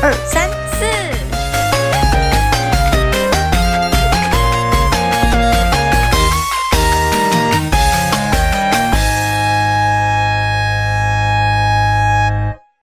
二三四。